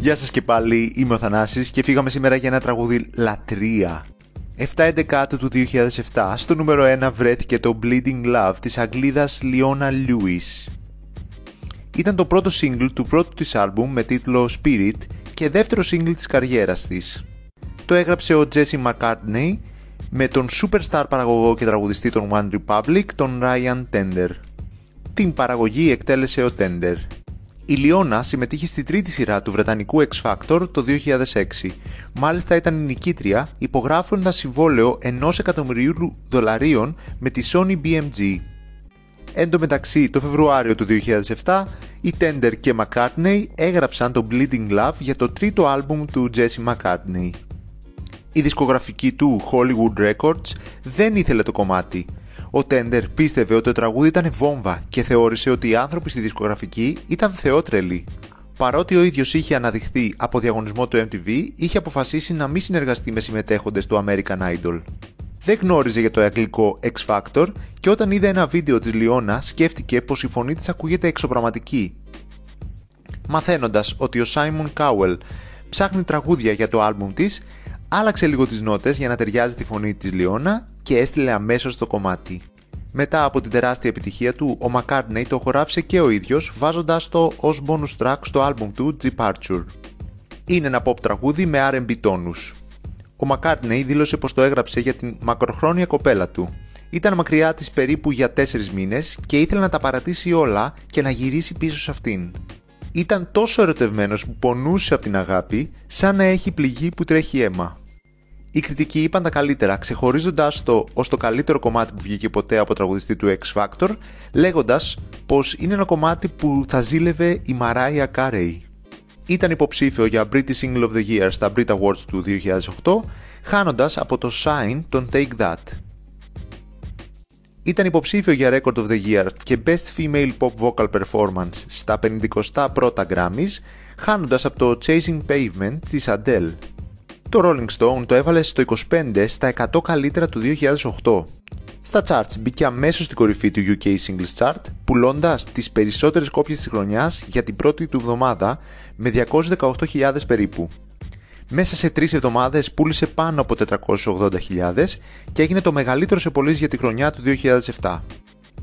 Γεια σας και πάλι, είμαι ο Θανάσης και φύγαμε σήμερα για ένα τραγούδι λατρεία. 7-11 του 2007, στο νούμερο 1 βρέθηκε το Bleeding Love της Αγγλίδας Λιώνα Lewis. Ήταν το πρώτο single του πρώτου της άλμπουμ με τίτλο Spirit και δεύτερο single της καριέρας της. Το έγραψε ο Jesse McCartney με τον superstar παραγωγό και τραγουδιστή των One Republic, τον Ryan Tender. Την παραγωγή εκτέλεσε ο Tender. Η Λιώνα συμμετείχε στη τρίτη σειρά του Βρετανικού X Factor το 2006. Μάλιστα ήταν η νικήτρια υπογράφοντας συμβόλαιο ενός εκατομμυρίου δολαρίων με τη Sony BMG. Εν τω μεταξύ, το Φεβρουάριο του 2007, οι Tender και McCartney έγραψαν το Bleeding Love για το τρίτο άλμπουμ του Jesse McCartney. Η δισκογραφική του Hollywood Records δεν ήθελε το κομμάτι. Ο Tender πίστευε ότι το τραγούδι ήταν βόμβα και θεώρησε ότι οι άνθρωποι στη δισκογραφική ήταν θεότρελοι. Παρότι ο ίδιος είχε αναδειχθεί από διαγωνισμό του MTV, είχε αποφασίσει να μην συνεργαστεί με συμμετέχοντες του American Idol. Δεν γνώριζε για το αγγλικό X Factor και όταν είδε ένα βίντεο της Λιώνα σκέφτηκε πως η φωνή της ακούγεται εξωπραγματική. Μαθαίνοντας ότι ο Simon Cowell ψάχνει τραγούδια για το άλμπουμ της, άλλαξε λίγο τις νότες για να ταιριάζει τη φωνή της Λιώνα και έστειλε αμέσως το κομμάτι. Μετά από την τεράστια επιτυχία του, ο McCartney το χωράφησε και ο ίδιος βάζοντας το ως bonus track στο άλμπουμ του Departure. Είναι ένα pop τραγούδι με R&B τόνους. Ο McCartney δήλωσε πως το έγραψε για την μακροχρόνια κοπέλα του. Ήταν μακριά της περίπου για 4 μήνες και ήθελε να τα παρατήσει όλα και να γυρίσει πίσω σε αυτήν. Ήταν τόσο ερωτευμένος που πονούσε από την αγάπη σαν να έχει πληγή που τρέχει αίμα. Οι κριτικοί είπαν τα καλύτερα, ξεχωρίζοντας το ως το καλύτερο κομμάτι που βγήκε ποτέ από τραγουδιστή του X Factor, λέγοντας πως είναι ένα κομμάτι που θα ζήλευε η Mariah Carey. Ήταν υποψήφιο για British Single of the Year στα Brit Awards του 2008, χάνοντας από το Shine τον Take That. Ήταν υποψήφιο για Record of the Year και Best Female Pop Vocal Performance στα 51 Grammys, χάνοντας από το Chasing Pavement της Adele. Το Rolling Stone το έβαλε στο 25 στα 100 καλύτερα του 2008. Στα charts μπήκε αμέσως στην κορυφή του UK Singles Chart, πουλώντας τις περισσότερες κόπιες της χρονιάς για την πρώτη του εβδομάδα με 218.000 περίπου. Μέσα σε τρεις εβδομάδες πούλησε πάνω από 480.000 και έγινε το μεγαλύτερο σε πωλήσει για τη χρονιά του 2007.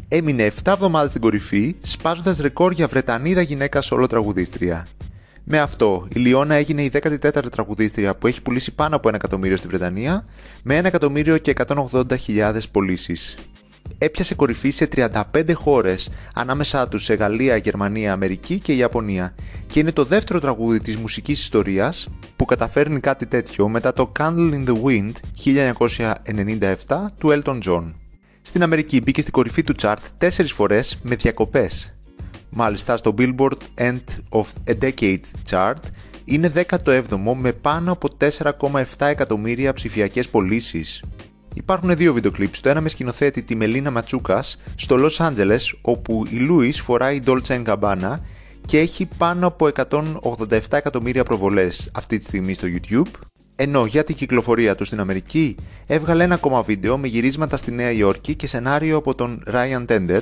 Έμεινε 7 εβδομάδες στην κορυφή, σπάζοντας ρεκόρ για Βρετανίδα γυναίκα solo τραγουδίστρια. Με αυτό, η Λιώνα έγινε η 14η τραγουδίστρια που έχει πουλήσει πάνω από 1 εκατομμύριο στη Βρετανία, με 1 εκατομμύριο και 180.000 πωλήσεις. Έπιασε κορυφή σε 35 χώρες, ανάμεσά τους σε Γαλλία, Γερμανία, Αμερική και Ιαπωνία και είναι το δεύτερο τραγούδι της μουσικής ιστορίας που καταφέρνει κάτι τέτοιο μετά το Candle in the Wind 1997 του Elton John. Στην Αμερική μπήκε στην κορυφή του chart 4 φορές με διακοπές Μάλιστα στο Billboard End of a Decade Chart είναι 17ο με πάνω από 4,7 εκατομμύρια ψηφιακές πωλήσεις. Υπάρχουν δύο βίντεο κλιπς, το ένα με σκηνοθέτη τη Μελίνα Ματσούκας στο Los Angeles όπου η Louis φοράει Dolce Gabbana και έχει πάνω από 187 εκατομμύρια προβολές αυτή τη στιγμή στο YouTube ενώ για την κυκλοφορία του στην Αμερική έβγαλε ένα ακόμα βίντεο με γυρίσματα στη Νέα Υόρκη και σενάριο από τον Ryan Tender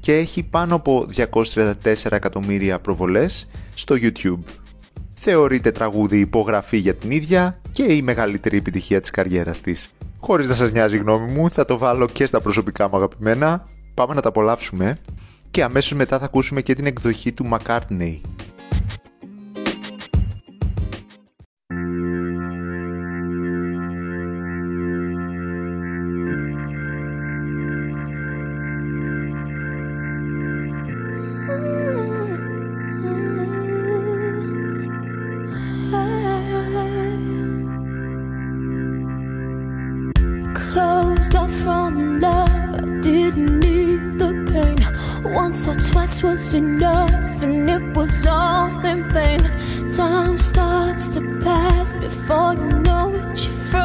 και έχει πάνω από 234 εκατομμύρια προβολές στο YouTube. Θεωρείται τραγούδι υπογραφή για την ίδια και η μεγαλύτερη επιτυχία της καριέρας της. Χωρίς να σας νοιάζει η γνώμη μου, θα το βάλω και στα προσωπικά μου αγαπημένα. Πάμε να τα απολαύσουμε και αμέσως μετά θα ακούσουμε και την εκδοχή του McCartney. Twice was enough, and it was all in vain. Time starts to pass before you know it, you're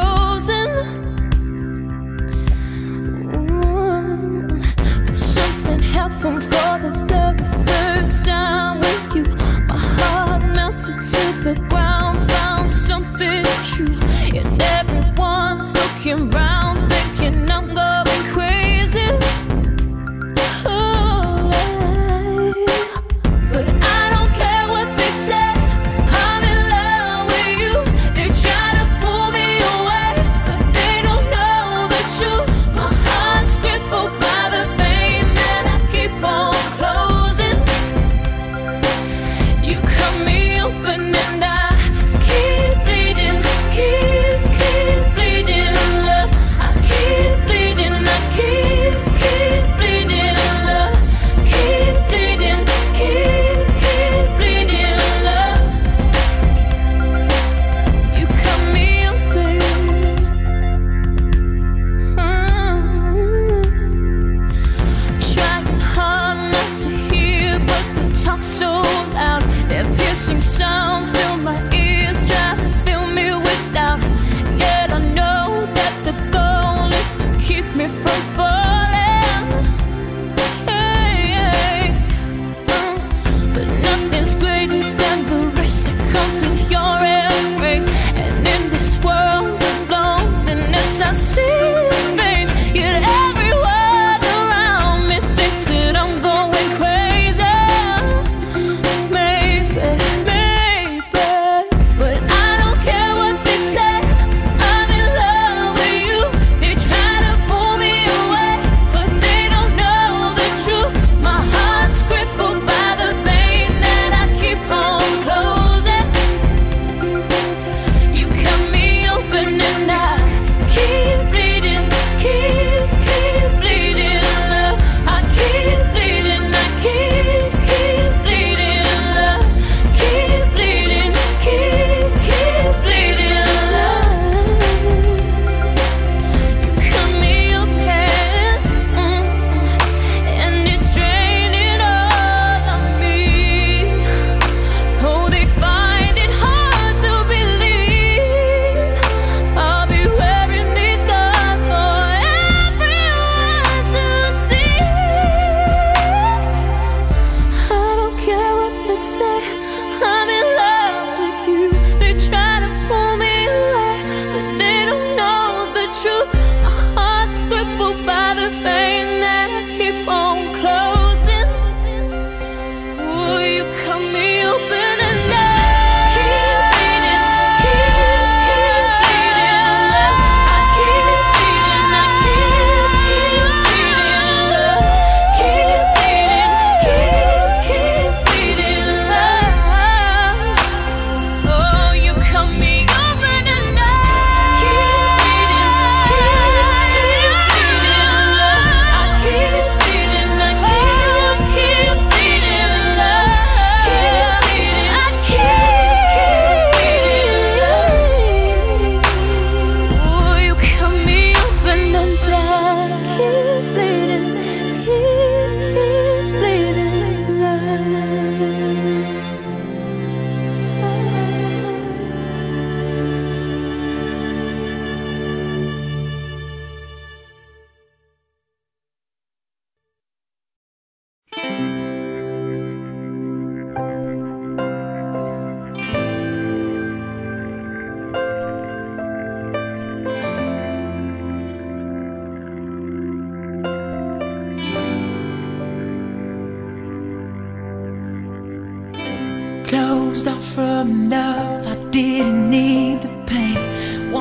you.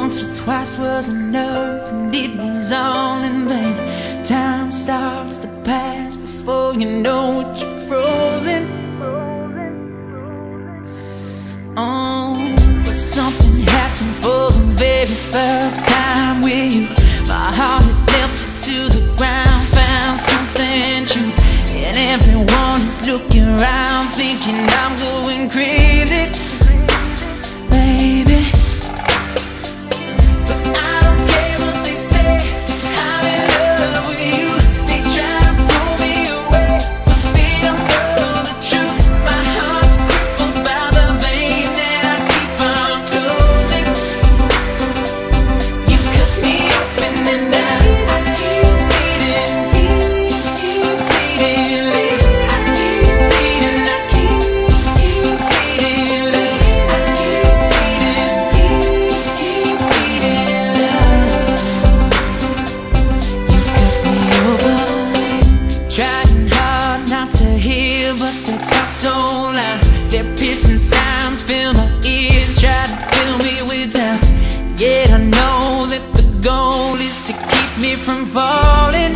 Once or twice was enough, and it was all in vain. Time starts to pass before you know it, you're frozen. Oh, but something happened for the very first time with you. My heart had melted to the ground, found something true. And everyone is looking around, thinking I'm going so. Their piercing sounds fill my ears, try to fill me with doubt. Yet I know that the goal is to keep me from falling.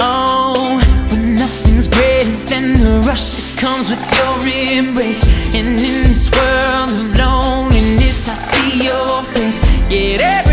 Oh, but nothing's greater than the rush that comes with your embrace. And in this world of loneliness, I see your face. Get it